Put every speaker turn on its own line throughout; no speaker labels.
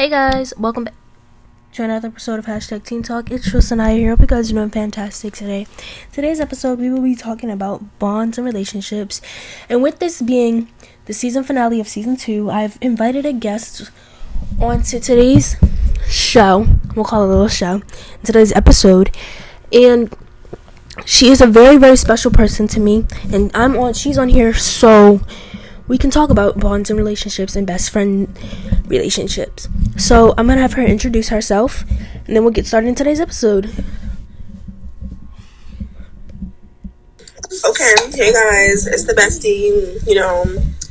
Hey guys, welcome back to another episode of Hashtag Teen Talk. It's I here. Hope you guys are doing fantastic today. Today's episode, we will be talking about bonds and relationships. And with this being the season finale of season two, I've invited a guest onto today's show. We'll call it a little show. Today's episode. And she is a very, very special person to me. And I'm on she's on here so we can talk about bonds and relationships and best friend relationships. So I'm gonna have her introduce herself, and then we'll get started in today's episode.
Okay, hey guys, it's the bestie. You know,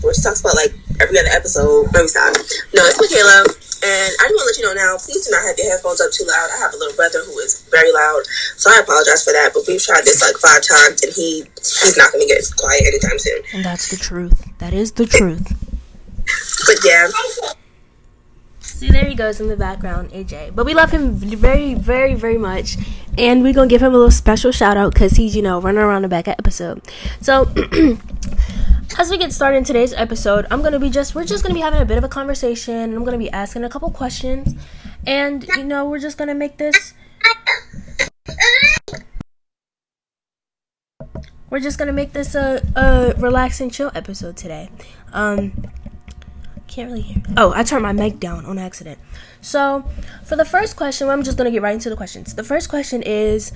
which talks about like every other episode. Let me stop. No, it's Michaela. And I just want to let you know now, please do not have your headphones up too loud. I have a little brother who is very loud, so I apologize for that. But we've tried this like five times, and he he's not going to get quiet anytime soon.
And that's the truth. That is the truth.
But yeah.
See, there he goes in the background, AJ. But we love him very, very, very much. And we're going to give him a little special shout out because he's, you know, running around the back at episode. So, as we get started in today's episode, I'm to be just, we're just to be having a bit of a conversation. I'm to be asking a couple questions. And, you know, we're just to make this. We're just gonna make this a, a relax and chill episode today. Um, can't really hear. Oh, I turned my mic down on accident. So, for the first question, I'm just gonna get right into the questions. The first question is,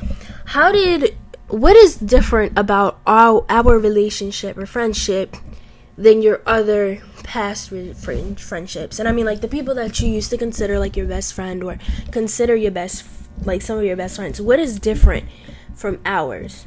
how did what is different about our our relationship or friendship than your other past re- friendships? And I mean, like the people that you used to consider like your best friend or consider your best, like some of your best friends. What is different from ours?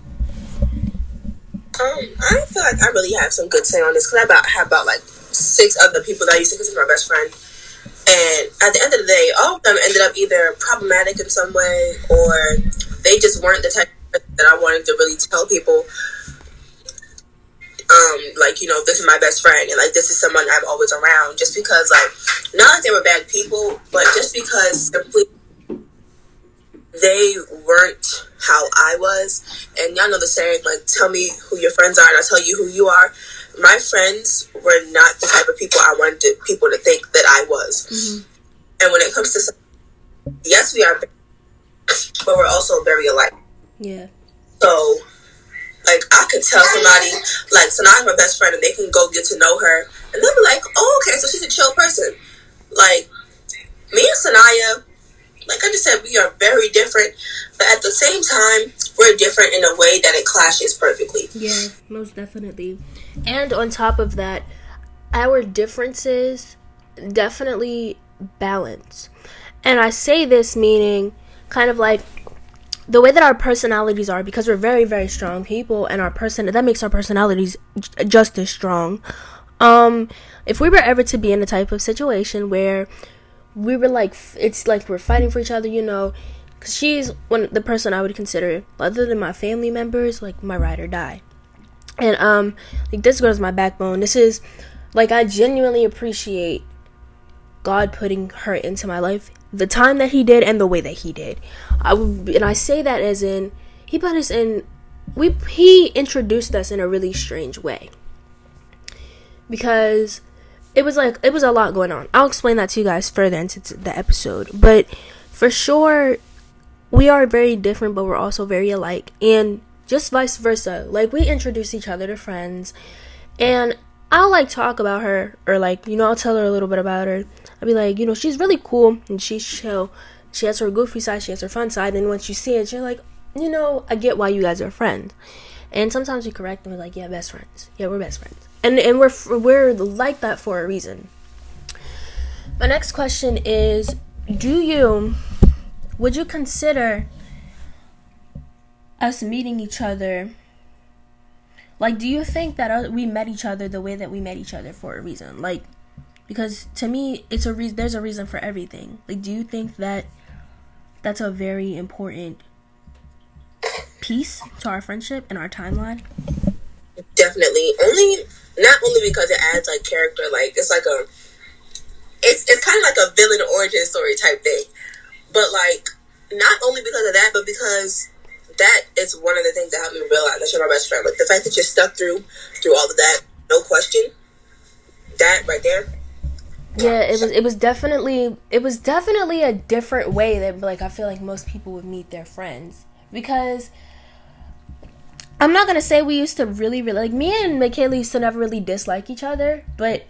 Um, I feel like I really have some good say on this because I about have about like six other people that I used to consider my best friend, and at the end of the day, all of them ended up either problematic in some way or they just weren't the type that I wanted to really tell people. Um, like you know, this is my best friend, and like this is someone I'm always around. Just because, like, not that they were bad people, but just because simply they weren't how I was. And y'all know the saying, like, tell me who your friends are and I'll tell you who you are. My friends were not the type of people I wanted to, people to think that I was. Mm-hmm. And when it comes to, yes, we are, but we're also very alike.
Yeah.
So, like, I could tell somebody, like, Sanaya's my best friend, and they can go get to know her, and they'll be like, oh, okay, so she's a chill person. Like, me and Sanaya, like I just said, we are very different, but at the same time, we're different in a way that it clashes perfectly.
Yeah, most definitely. And on top of that, our differences definitely balance. And I say this meaning kind of like the way that our personalities are because we're very very strong people and our person that makes our personalities just as strong. Um if we were ever to be in a type of situation where we were like it's like we're fighting for each other you know because she's one the person i would consider other than my family members like my ride or die and um like this girl's my backbone this is like i genuinely appreciate god putting her into my life the time that he did and the way that he did i would and i say that as in he put us in we he introduced us in a really strange way because it was like it was a lot going on. I'll explain that to you guys further into the episode. But for sure, we are very different, but we're also very alike, and just vice versa. Like we introduce each other to friends, and I'll like talk about her, or like you know I'll tell her a little bit about her. I'll be like, you know, she's really cool and she's chill. She has her goofy side, she has her fun side, and once you see it, you're like, you know, I get why you guys are friends. And sometimes we correct and we're like, yeah, best friends. Yeah, we're best friends and and we're we're like that for a reason. My next question is: Do you would you consider us meeting each other? Like, do you think that we met each other the way that we met each other for a reason? Like, because to me, it's a reason. There's a reason for everything. Like, do you think that that's a very important piece to our friendship and our timeline?
Definitely. Only not only because it adds like character, like it's like a, it's it's kind of like a villain origin story type thing, but like not only because of that, but because that is one of the things that helped me realize that you're my best friend. Like the fact that you're stuck through through all of that, no question. That right there,
yeah, it was it was definitely it was definitely a different way that like I feel like most people would meet their friends because I'm not gonna say we used to really really like me and Michaela used to never really dislike each other, but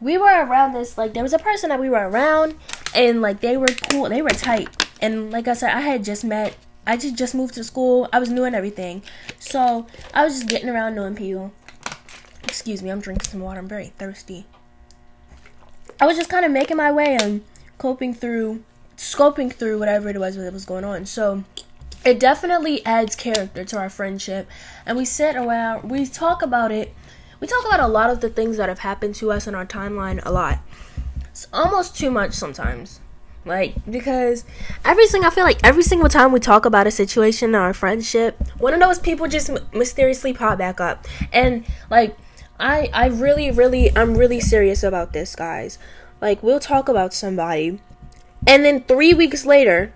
we were around this like there was a person that we were around and like they were cool, they were tight, and like I said, I had just met. I just just moved to school. I was new and everything, so I was just getting around knowing people. Excuse me, I'm drinking some water. I'm very thirsty. I was just kind of making my way and coping through, scoping through whatever it was that was going on. So it definitely adds character to our friendship, and we sit around, we talk about it. We talk about a lot of the things that have happened to us in our timeline a lot. It's almost too much sometimes. Like, because every single, I feel like every single time we talk about a situation in our friendship, one of those people just mysteriously pop back up. And, like, I I really really I'm really serious about this, guys. Like we'll talk about somebody and then 3 weeks later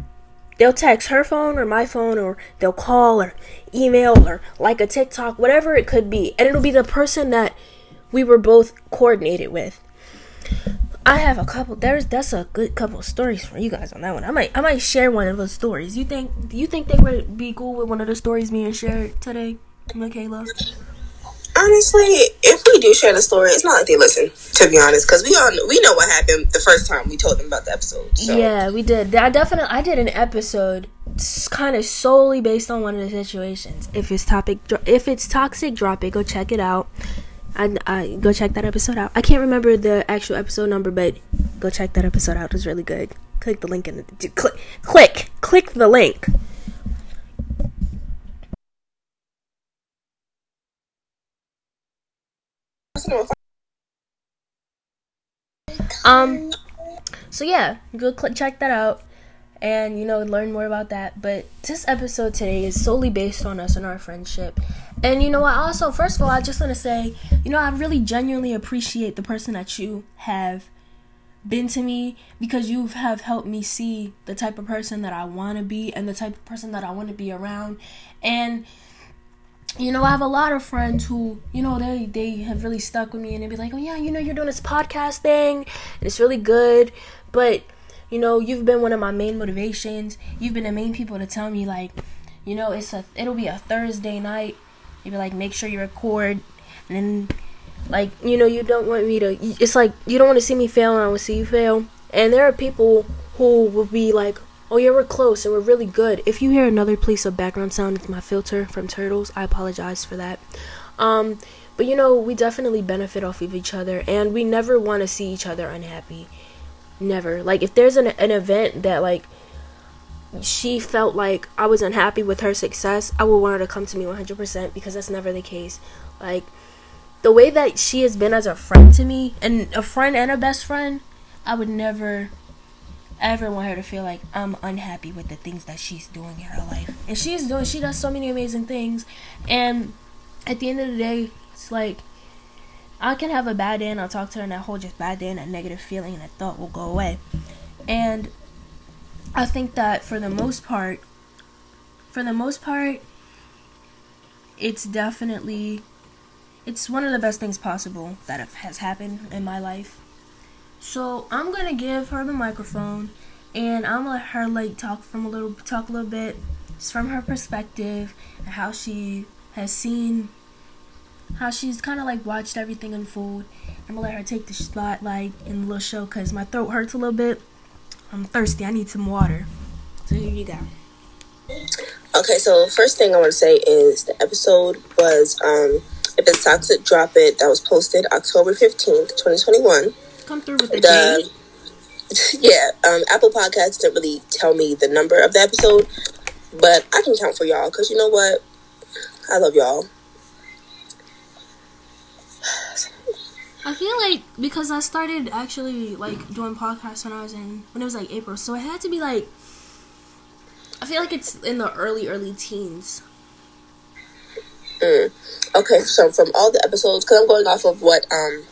they'll text her phone or my phone or they'll call or email or like a TikTok, whatever it could be. And it'll be the person that we were both coordinated with. I have a couple. There's that's a good couple stories for you guys on that one. I might I might share one of those stories. You think you think they would be cool with one of the stories being shared share today, Michaela?
Honestly, if we do share the story, it's not like they listen. To be honest, because we all we know what happened the first time we told them about the episode. So.
Yeah, we did. I definitely I did an episode kind of solely based on one of the situations. If it's topic, if it's toxic, drop it. Go check it out. I, I go check that episode out. I can't remember the actual episode number, but go check that episode out. It was really good. Click the link in the click click click the link. Um, so yeah, go check that out, and you know learn more about that. But this episode today is solely based on us and our friendship. And you know what? Also, first of all, I just want to say, you know, I really genuinely appreciate the person that you have been to me because you have helped me see the type of person that I want to be and the type of person that I want to be around. And you know, I have a lot of friends who, you know, they they have really stuck with me and they'd be like, "Oh yeah, you know, you're doing this podcast thing, and it's really good." But, you know, you've been one of my main motivations. You've been the main people to tell me like, you know, it's a it'll be a Thursday night. You'd be like, make sure you record, and then, like, you know, you don't want me to. It's like you don't want to see me fail, and I want to see you fail. And there are people who will be like, Oh yeah, we're close and we're really good. If you hear another piece of background sound, it's my filter from Turtles. I apologize for that. Um, but you know, we definitely benefit off of each other, and we never want to see each other unhappy. Never. Like if there's an an event that like she felt like I was unhappy with her success, I would want her to come to me 100% because that's never the case. Like the way that she has been as a friend to me, and a friend and a best friend, I would never ever want her to feel like I'm unhappy with the things that she's doing in her life. And she's doing she does so many amazing things and at the end of the day it's like I can have a bad day and I'll talk to her and that whole just bad day and that negative feeling and that thought will go away. And I think that for the most part for the most part it's definitely it's one of the best things possible that has happened in my life so I'm gonna give her the microphone, and I'm gonna let her like talk from a little talk a little bit, from her perspective and how she has seen, how she's kind of like watched everything unfold. I'm gonna let her take the spotlight in the little show because my throat hurts a little bit. I'm thirsty. I need some water. So here you go.
Okay, so first thing I want to say is the episode was um, if it's toxic, drop it. That was posted October fifteenth, twenty twenty one
come through with the, the
Yeah, um, Apple Podcasts didn't really tell me the number of the episode, but I can count for y'all because you know what? I love y'all.
I feel like because I started actually like doing podcasts when I was in when it was like April, so it had to be like I feel like it's in the early early teens.
Mm. Okay, so from all the episodes, because I'm going off of what um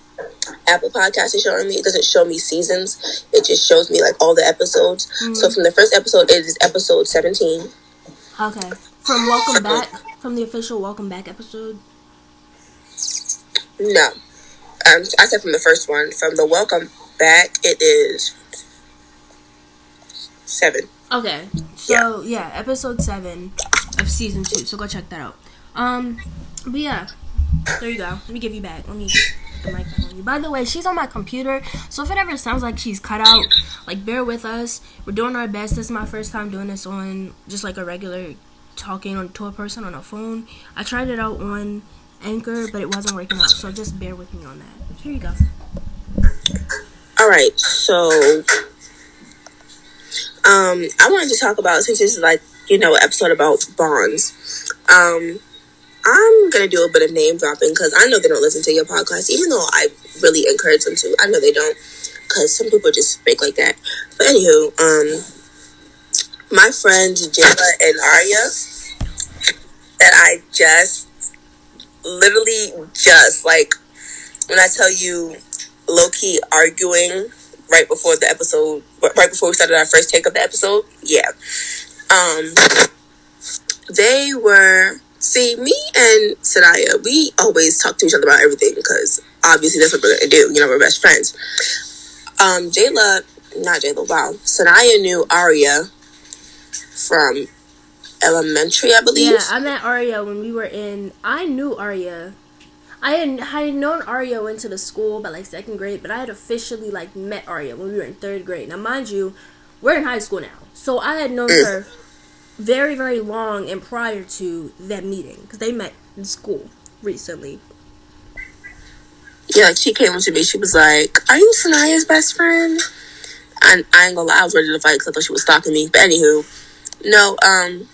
Apple Podcast is showing me. It doesn't show me seasons. It just shows me like all the episodes. Mm-hmm. So from the first episode, it is episode seventeen.
Okay. From Welcome Back, from the official Welcome Back episode.
No, um, I said from the first one. From the Welcome, back, it is seven.
Okay, so yeah. yeah, episode seven of season two. So go check that out. Um, but yeah, there you go. Let me give you back. Let me the. By the way, she's on my computer, so if it ever sounds like she's cut out, like bear with us. We're doing our best. This is my first time doing this on just like a regular talking on to a person on a phone. I tried it out on Anchor, but it wasn't working out. So just bear with me on that. Here you go.
All right, so um, I wanted to talk about since this is like you know episode about bonds. Um, I'm gonna do a bit of name dropping because I know they don't listen to your podcast, even though I really encourage them to. I know they don't because some people just fake like that. But anywho, um, my friends Jayla and Arya that I just literally just like when I tell you low key arguing right before the episode, right before we started our first take of the episode. Yeah, um, they were See, me and Sanaya, we always talk to each other about everything because obviously that's what we're gonna do. You know, we're best friends. Um, Jayla, not Jayla, wow. Sanaya knew Aria from elementary, I believe.
Yeah, I met Aria when we were in. I knew Aria. I had, I had known Aria went to the school by like second grade, but I had officially like met Aria when we were in third grade. Now, mind you, we're in high school now, so I had known mm. her very, very long and prior to that meeting because they met in school recently.
Yeah, she came to me. She was like, "Are you Sanaya's best friend?" And I ain't gonna lie, I was ready to fight because I thought she was stalking me. But anywho, no, um,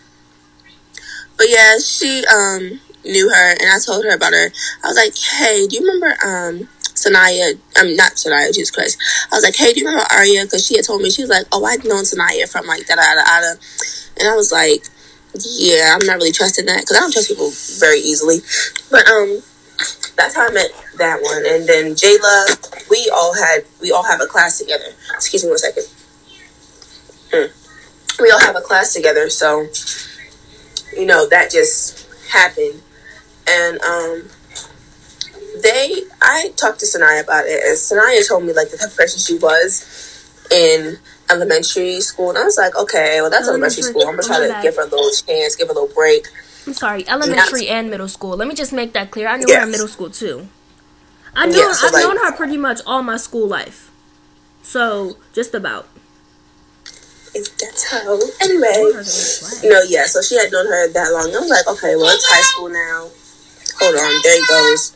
but yeah, she um knew her, and I told her about her. I was like, "Hey, do you remember um Sanaya? I mean, not Sanaya, Jesus Christ." I was like, "Hey, do you remember Arya?" Because she had told me she was like, "Oh, I'd known Sanaya from like da da da da." And I was like, yeah, I'm not really trusting that because I don't trust people very easily. But um, that's how I met that one. And then Jayla, we all had we all have a class together. Excuse me one second. Hmm. We all have a class together, so you know that just happened. And um, they, I talked to Sanaya about it, and Sanaya told me like the type of person she was in elementary school, and I was like, okay, well that's elementary, elementary school. I'm gonna try to give her a little chance, give her a little break.
I'm sorry, elementary and middle school. Let me just make that clear. I knew yes. her in middle school too. I knew yeah, so I've like, known her pretty much all my school life. So just about.
Is that how? Anyway, no, yeah. So she had known her that long. I was like, okay, well it's high school now. Hold on,
there he goes.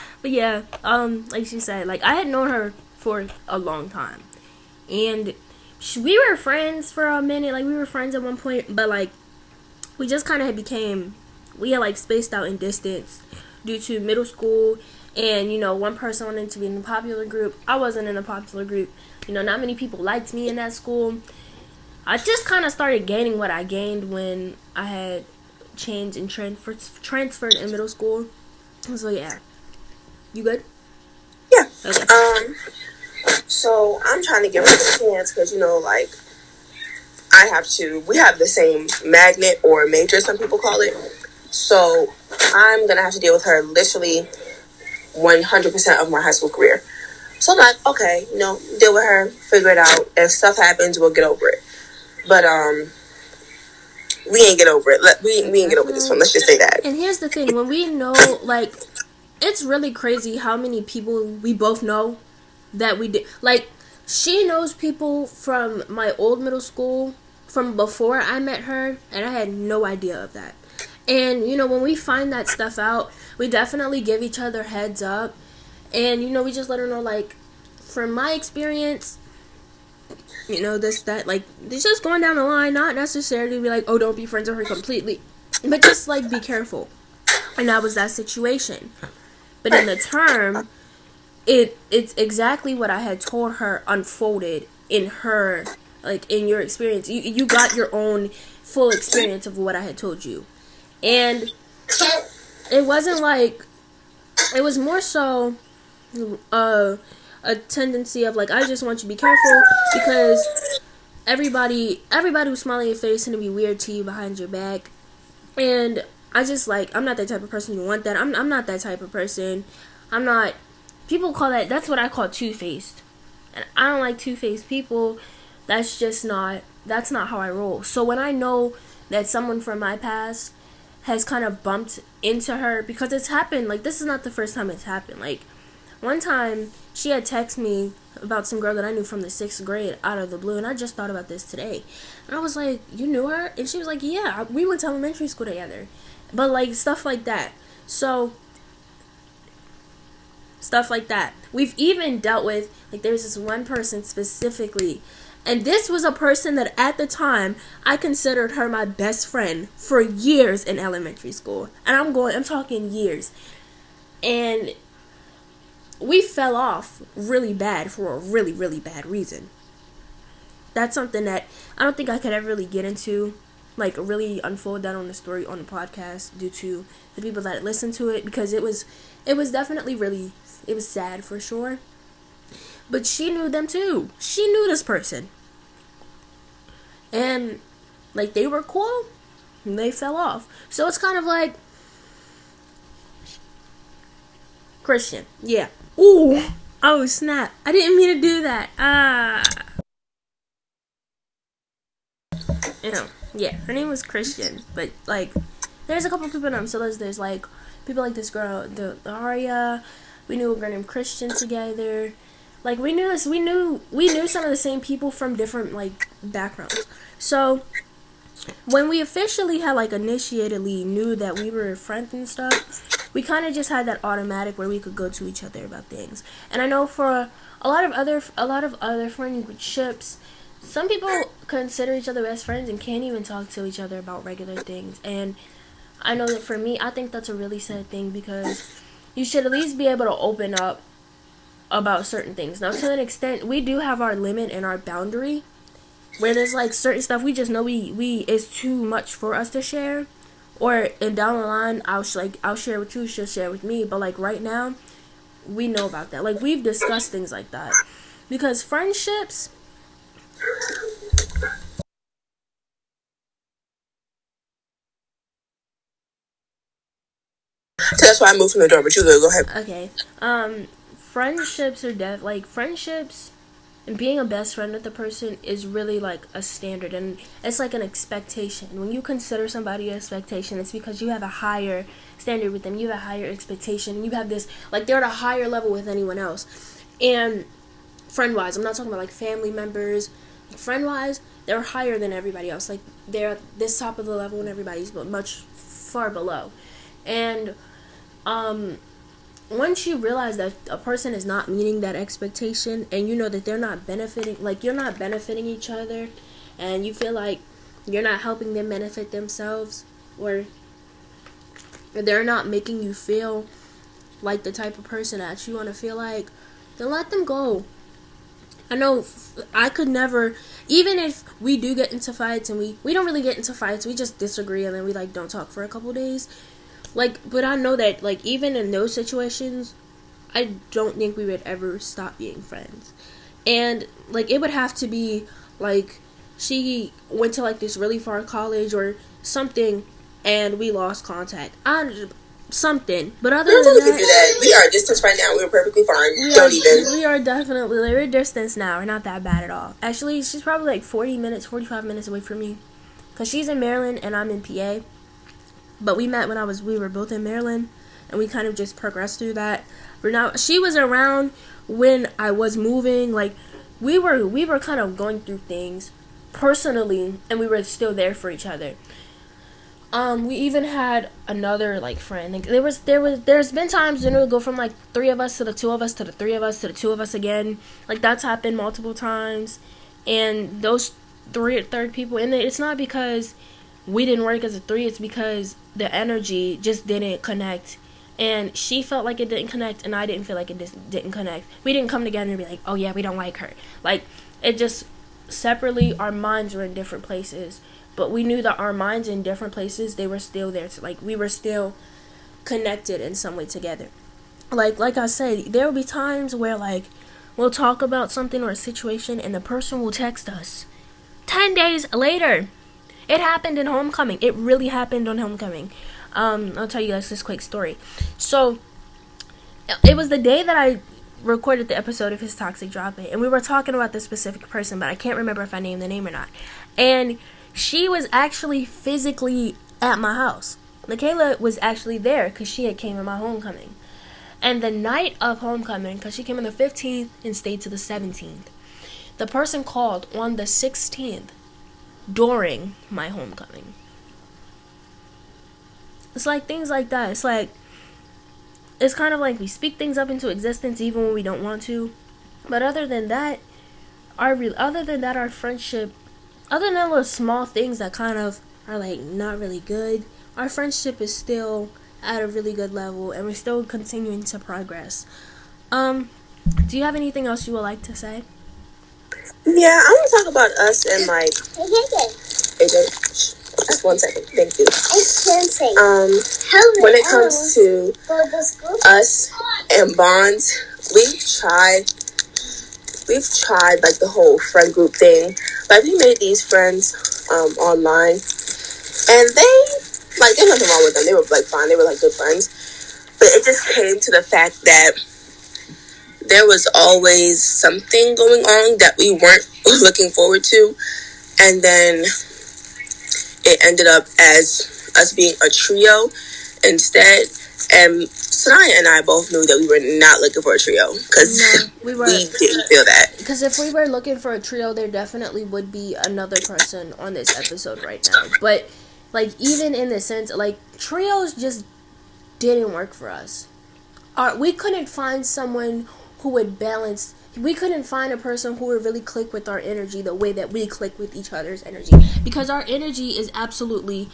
but yeah, um, like she said, like I had known her for a long time. And we were friends for a minute. Like, we were friends at one point, but, like, we just kind of became, we had, like, spaced out in distance due to middle school. And, you know, one person wanted to be in the popular group. I wasn't in the popular group. You know, not many people liked me in that school. I just kind of started gaining what I gained when I had changed and transferred transferred in middle school. So yeah, you good?
Yeah. Okay. Um, so I'm trying to give her a chance because you know, like I have to. We have the same magnet or major, some people call it. So I'm gonna have to deal with her literally 100% of my high school career. So I'm like, okay, you know, deal with her, figure it out. If stuff happens, we'll get over it. But um, we ain't get over it. Let, we we ain't get over this one. Let's just say that.
And here's the thing: when we know, like, it's really crazy how many people we both know that we did. Like, she knows people from my old middle school from before I met her, and I had no idea of that. And, you know, when we find that stuff out, we definitely give each other heads up. And, you know, we just let her know, like, from my experience, you know, this, that, like, it's just going down the line, not necessarily be like, oh, don't be friends with her completely, but just, like, be careful. And that was that situation. But in the term, it it's exactly what I had told her unfolded in her like in your experience. You you got your own full experience of what I had told you. And it wasn't like it was more so uh, a tendency of like I just want you to be careful because everybody everybody who's smiling your face gonna be weird to you behind your back. And I just like I'm not that type of person you want that. I'm I'm not that type of person. I'm not people call that that's what I call two faced. And I don't like two faced people. That's just not that's not how I roll. So when I know that someone from my past has kind of bumped into her because it's happened like this is not the first time it's happened. Like one time she had texted me about some girl that I knew from the sixth grade out of the blue, and I just thought about this today. And I was like, You knew her? And she was like, Yeah, we went to elementary school together. But like stuff like that. So stuff like that. We've even dealt with like there's this one person specifically and this was a person that at the time I considered her my best friend for years in elementary school. And I'm going I'm talking years. And we fell off really bad for a really really bad reason. That's something that I don't think I could ever really get into like really unfold that on the story on the podcast due to the people that listen to it because it was it was definitely really it was sad for sure. But she knew them too. She knew this person. And like they were cool and they fell off. So it's kind of like Christian. Yeah. Ooh. Oh snap. I didn't mean to do that. Ah. You know, yeah, her name was Christian, but like, there's a couple people named so there's, there's like people like this girl, the Aria. We knew a girl named Christian together. Like we knew this, we knew we knew some of the same people from different like backgrounds. So when we officially had like initiatedly knew that we were friends and stuff, we kind of just had that automatic where we could go to each other about things. And I know for a lot of other a lot of other friendships some people consider each other best friends and can't even talk to each other about regular things. And I know that for me, I think that's a really sad thing because you should at least be able to open up about certain things. Now, to an extent, we do have our limit and our boundary where there's like certain stuff we just know we we is too much for us to share. Or and down the line, I'll sh- like I'll share with you, she'll share with me. But like right now, we know about that. Like we've discussed things like that because friendships
that's why I moved from the door, but you go ahead.
Okay. Um, friendships are def like friendships and being a best friend with a person is really like a standard and it's like an expectation. When you consider somebody an expectation, it's because you have a higher standard with them. You have a higher expectation. You have this like they're at a higher level with anyone else. And friend wise, I'm not talking about like family members, friend wise, they're higher than everybody else. Like they're at this top of the level and everybody's but much far below. And um once you realize that a person is not meeting that expectation and you know that they're not benefiting like you're not benefiting each other and you feel like you're not helping them benefit themselves or they're not making you feel like the type of person that you want to feel like then let them go I know I could never, even if we do get into fights and we we don't really get into fights, we just disagree and then we like don't talk for a couple days. Like, but I know that like even in those situations, I don't think we would ever stop being friends. And like it would have to be like she went to like this really far college or something and we lost contact. I something. But other than
that, that, we are distance right now. We're perfectly fine. We Don't
are,
even.
We are definitely we're distance now. We're not that bad at all. Actually, she's probably like forty minutes, forty five minutes away from me, cause she's in Maryland and I'm in PA. But we met when I was we were both in Maryland, and we kind of just progressed through that. We're now she was around when I was moving. Like we were we were kind of going through things personally, and we were still there for each other. Um, we even had another like friend. Like, there was there was there's been times when it would go from like three of us to the two of us to the three of us to the two of us again. Like that's happened multiple times, and those three third people. And it's not because we didn't work as a three. It's because the energy just didn't connect, and she felt like it didn't connect, and I didn't feel like it just didn't connect. We didn't come together and be like, oh yeah, we don't like her. Like it just separately, our minds were in different places but we knew that our minds in different places they were still there like we were still connected in some way together like like i said there will be times where like we'll talk about something or a situation and the person will text us 10 days later it happened in homecoming it really happened on homecoming um i'll tell you guys this quick story so it was the day that i recorded the episode of his toxic dropping, and we were talking about this specific person, but I can't remember if I named the name or not. And she was actually physically at my house. Michaela was actually there because she had came in my homecoming. And the night of homecoming, because she came on the 15th and stayed to the 17th, the person called on the 16th during my homecoming. It's like things like that. It's like it's kind of like we speak things up into existence even when we don't want to. But other than that, our re- other than that, our friendship, other than those small things that kind of are like not really good, our friendship is still at a really good level, and we're still continuing to progress. Um, do you have anything else you would like to say?
Yeah, I want to talk about us and like. Just one second. Thank you. Um, when it comes to us and bonds, we've tried. We've tried like the whole friend group thing. Like we made these friends um, online, and they like there's nothing wrong with them. They were like fine. They were like good friends, but it just came to the fact that there was always something going on that we weren't looking forward to, and then it ended up as us being a trio instead. And Sanaya and I both knew that we were not looking for a trio because no, we, we, didn't feel that.
Because if we were looking for a trio, there definitely would be another person on this episode right now. But like even in the sense, like trios just didn't work for us. Our, we couldn't find someone who would balance we couldn't find a person who would really click with our energy the way that we click with each other's energy because our energy is absolutely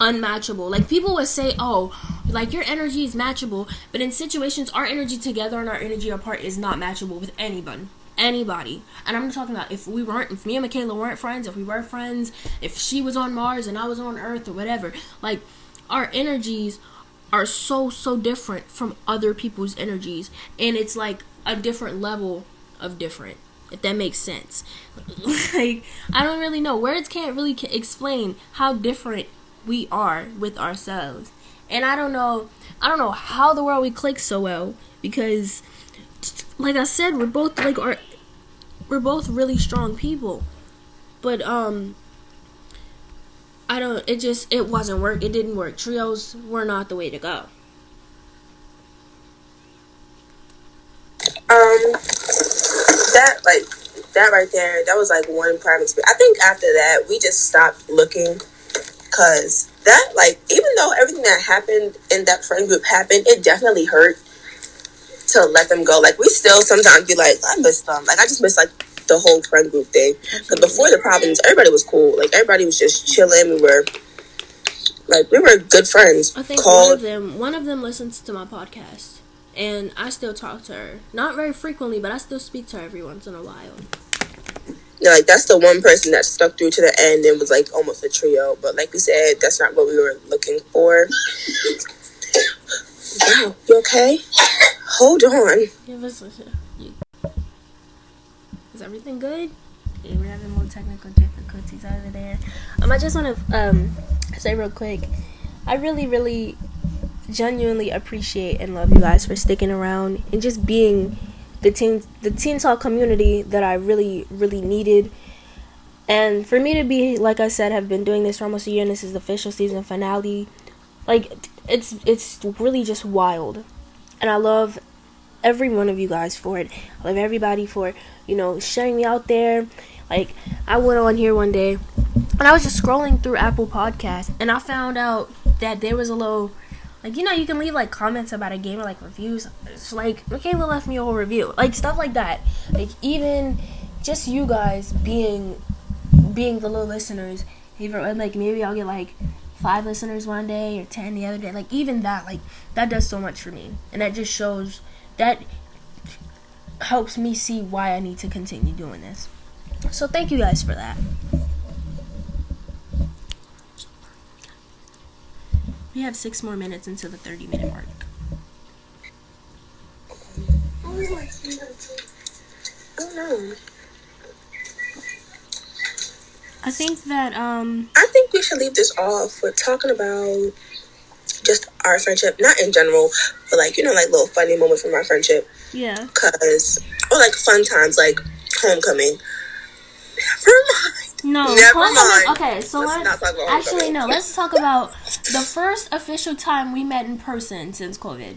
unmatchable. Like people would say, "Oh, like your energy is matchable," but in situations our energy together and our energy apart is not matchable with anyone. Anybody. And I'm talking about if we weren't if me and Michaela weren't friends, if we were friends, if she was on Mars and I was on Earth or whatever. Like our energies are so so different from other people's energies and it's like a different level of different if that makes sense. Like i don't really know. Words can't really explain how different we are with ourselves. And i don't know i don't know how the world we click so well because like i said we're both like our we're both really strong people. But um i don't it just it wasn't work it didn't work. Trios were not the way to go
um that like that right there, that was like one prime experience. I think after that, we just stopped looking because that like even though everything that happened in that friend group happened, it definitely hurt to let them go. Like we still sometimes be like, I miss them. Like I just miss like the whole friend group thing. Because before the problems, everybody was cool. Like everybody was just chilling. We were like we were good friends.
I think Called, one of them one of them listens to my podcast and I still talk to her. Not very frequently, but I still speak to her every once in a while.
Yeah, like that's the one person that stuck through to the end and was like almost a trio. But like we said, that's not what we were looking for. Wow, you okay? Hold on.
Yeah, listen. Is everything good? Yeah, we're having more technical difficulties over there. Um, I just want to um say real quick. I really, really genuinely appreciate and love you guys for sticking around and just being the teen the teen talk community that I really really needed. And for me to be like I said have been doing this for almost a year and this is the official season finale. Like it's it's really just wild. And I love every one of you guys for it. I love everybody for, you know, sharing me out there. Like I went on here one day and I was just scrolling through Apple Podcasts and I found out that there was a little like you know, you can leave like comments about a game or like reviews. It's like Michaela left me a whole review, like stuff like that. Like even just you guys being being the little listeners. Even like maybe I'll get like five listeners one day or ten the other day. Like even that, like that does so much for me, and that just shows that helps me see why I need to continue doing this. So thank you guys for that. We have six more minutes until the 30 minute mark.
Oh no.
I think that um
I think we should leave this off with talking about just our friendship, not in general, but like you know, like little funny moments from our friendship.
Yeah.
Cause or like fun times like homecoming.
No,
Never mind.
Okay, so
Let's
let's,
not talk about
actually no. Let's talk about the first official time we met in person since COVID.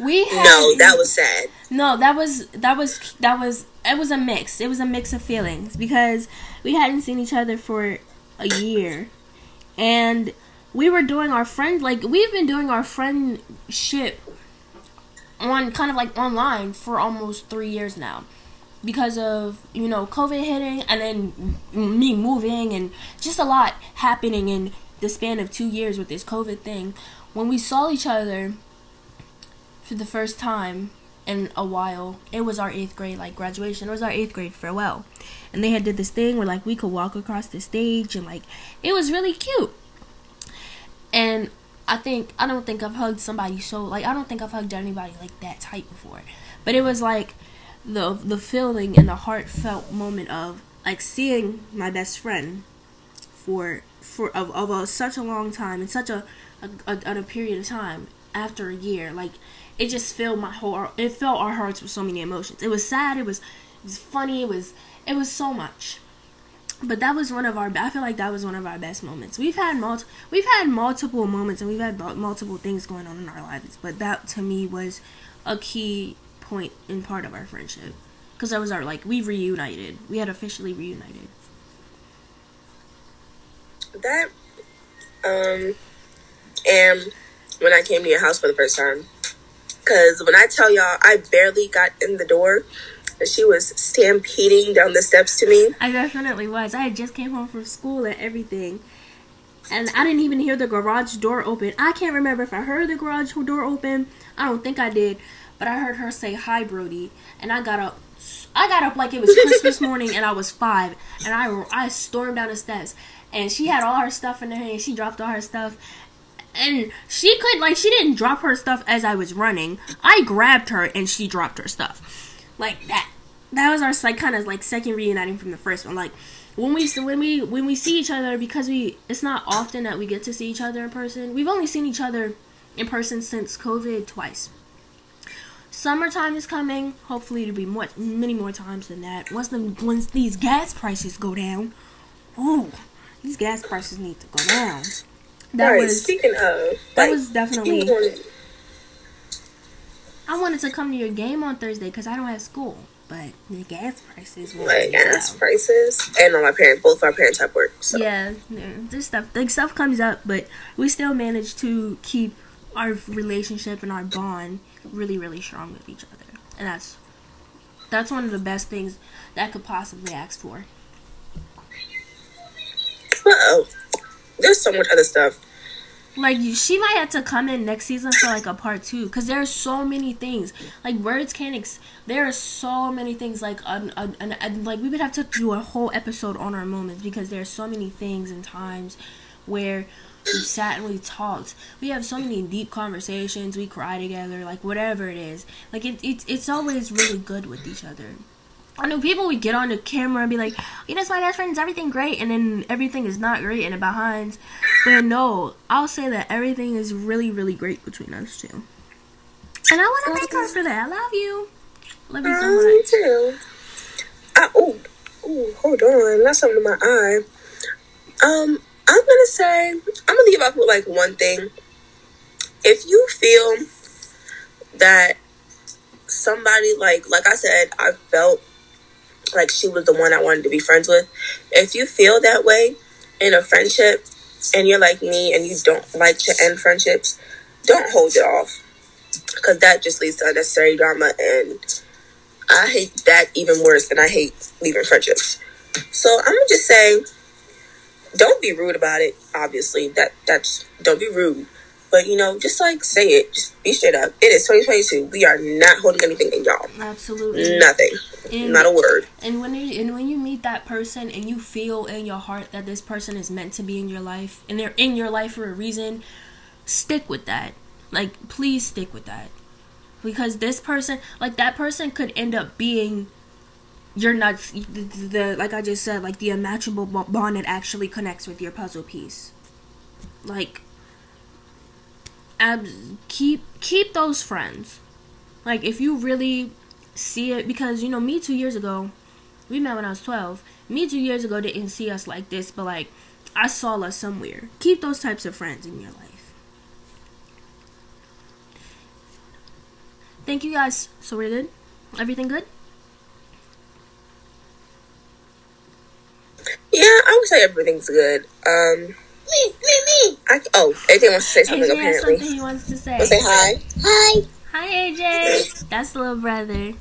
We had,
No, that was sad.
no, that was that was that was it was a mix. It was a mix of feelings because we hadn't seen each other for a year, and we were doing our friend like we've been doing our friendship on kind of like online for almost three years now because of you know COVID hitting and then me moving and just a lot happening in the span of two years with this COVID thing. When we saw each other for the first time in a while, it was our eighth grade like graduation. It was our eighth grade farewell, and they had did this thing where like we could walk across the stage and like it was really cute. And I think I don't think I've hugged somebody so like I don't think I've hugged anybody like that tight before. But it was like the the feeling and the heartfelt moment of like seeing my best friend for for of, of a, such a long time in such a a, a a period of time after a year like it just filled my whole it filled our hearts with so many emotions. It was sad it was it was funny it was it was so much. But that was one of our i feel like that was one of our best moments. We've had multi, we've had multiple moments and we've had multiple things going on in our lives but that to me was a key point in part of our friendship because that was our like we reunited we had officially reunited
That um and when I came to your house for the first time. Cause when I tell y'all I barely got in the door she was stampeding down the steps to me.
I definitely was. I had just came home from school and everything. And I didn't even hear the garage door open. I can't remember if I heard the garage door open. I don't think I did. But I heard her say, Hi, Brody. And I got up. I got up like it was Christmas morning and I was five. And I, I stormed down the steps. And she had all her stuff in her hand. She dropped all her stuff. And she could, like, she didn't drop her stuff as I was running. I grabbed her and she dropped her stuff. Like that that was our like kind of like second reuniting from the first one. Like when we when we when we see each other because we it's not often that we get to see each other in person. We've only seen each other in person since COVID twice. Summertime is coming. Hopefully, it'll be more, many more times than that. Once the once these gas prices go down, oh, these gas prices need to go down. That
Right,
was
speaking of
that
like,
was definitely. I wanted to come to your game on Thursday because I don't have school, but the gas prices will
like gas
down.
prices and on my parents both of our parents have work. So
Yeah, yeah, this stuff, like stuff comes up, but we still manage to keep our relationship and our bond really, really strong with each other, and that's that's one of the best things that I could possibly ask for.
oh. There's so much other stuff.
Like she might have to come in next season for like a part two because there are so many things. Like words can't. Ex- there are so many things. Like un, un, un- like we would have to do a whole episode on our moments because there are so many things and times where we sat and we talked. We have so many deep conversations. We cry together. Like whatever it is. Like it, it it's always really good with each other. I know people would get on the camera and be like, "You know, my best friend is everything great," and then everything is not great in the behinds. But no, I'll say that everything is really, really great between us two. And I want to thank her for that. I love you. Love you so
Oh, me
much.
too. I, ooh, ooh, hold on. That's something in my eye. Um, I'm gonna say I'm gonna leave off with like one thing. If you feel that somebody like like I said, I felt like she was the one I wanted to be friends with. If you feel that way in a friendship and you're like me and you don't like to end friendships, don't hold it off. Cause that just leads to unnecessary drama and I hate that even worse than I hate leaving friendships. So I'm gonna just say, don't be rude about it. Obviously, that that's don't be rude, but you know, just like say it. Just be straight up. It is 2022. We are not holding anything in y'all.
Absolutely.
Nothing.
And,
Not a word.
and when you and when you meet that person and you feel in your heart that this person is meant to be in your life and they're in your life for a reason, stick with that. Like please stick with that. Because this person, like that person could end up being you're not the, the like I just said, like the unmatchable bo- bond that actually connects with your puzzle piece. Like keep keep those friends. Like if you really see it, because you know me two years ago, we met when I was twelve. Me two years ago didn't see us like this, but like I saw us somewhere. Keep those types of friends in your life. Thank you guys. So we're good. Everything good?
Yeah, I would say everything's good. Um, me, me, me. I, oh, AJ wants to say something.
AJ
apparently,
has something he wants to say.
Wanna say hi. Hi.
Hi, AJ. That's the little brother.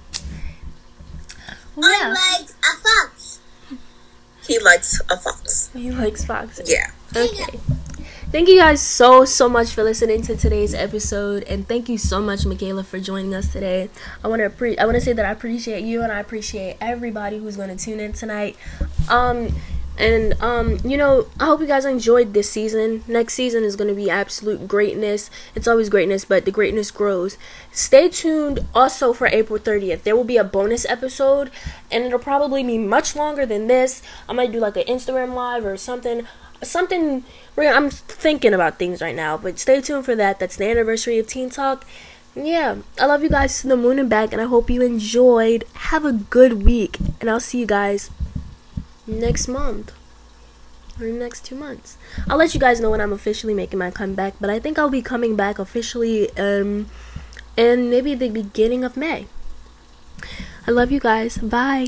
Well, yeah.
like a fox. He likes a fox.
He likes foxes.
Yeah.
Okay. Thank you guys so so much for listening to today's episode, and thank you so much, Michaela, for joining us today. I want to pre- I want to say that I appreciate you, and I appreciate everybody who's going to tune in tonight. Um, and um, you know, I hope you guys enjoyed this season. Next season is going to be absolute greatness. It's always greatness, but the greatness grows. Stay tuned also for April 30th. There will be a bonus episode, and it'll probably be much longer than this. I might do like an Instagram live or something. Something I'm thinking about things right now, but stay tuned for that. That's the anniversary of Teen Talk. Yeah, I love you guys to the moon and back, and I hope you enjoyed. Have a good week, and I'll see you guys next month or next two months. I'll let you guys know when I'm officially making my comeback, but I think I'll be coming back officially um in maybe the beginning of May. I love you guys. Bye.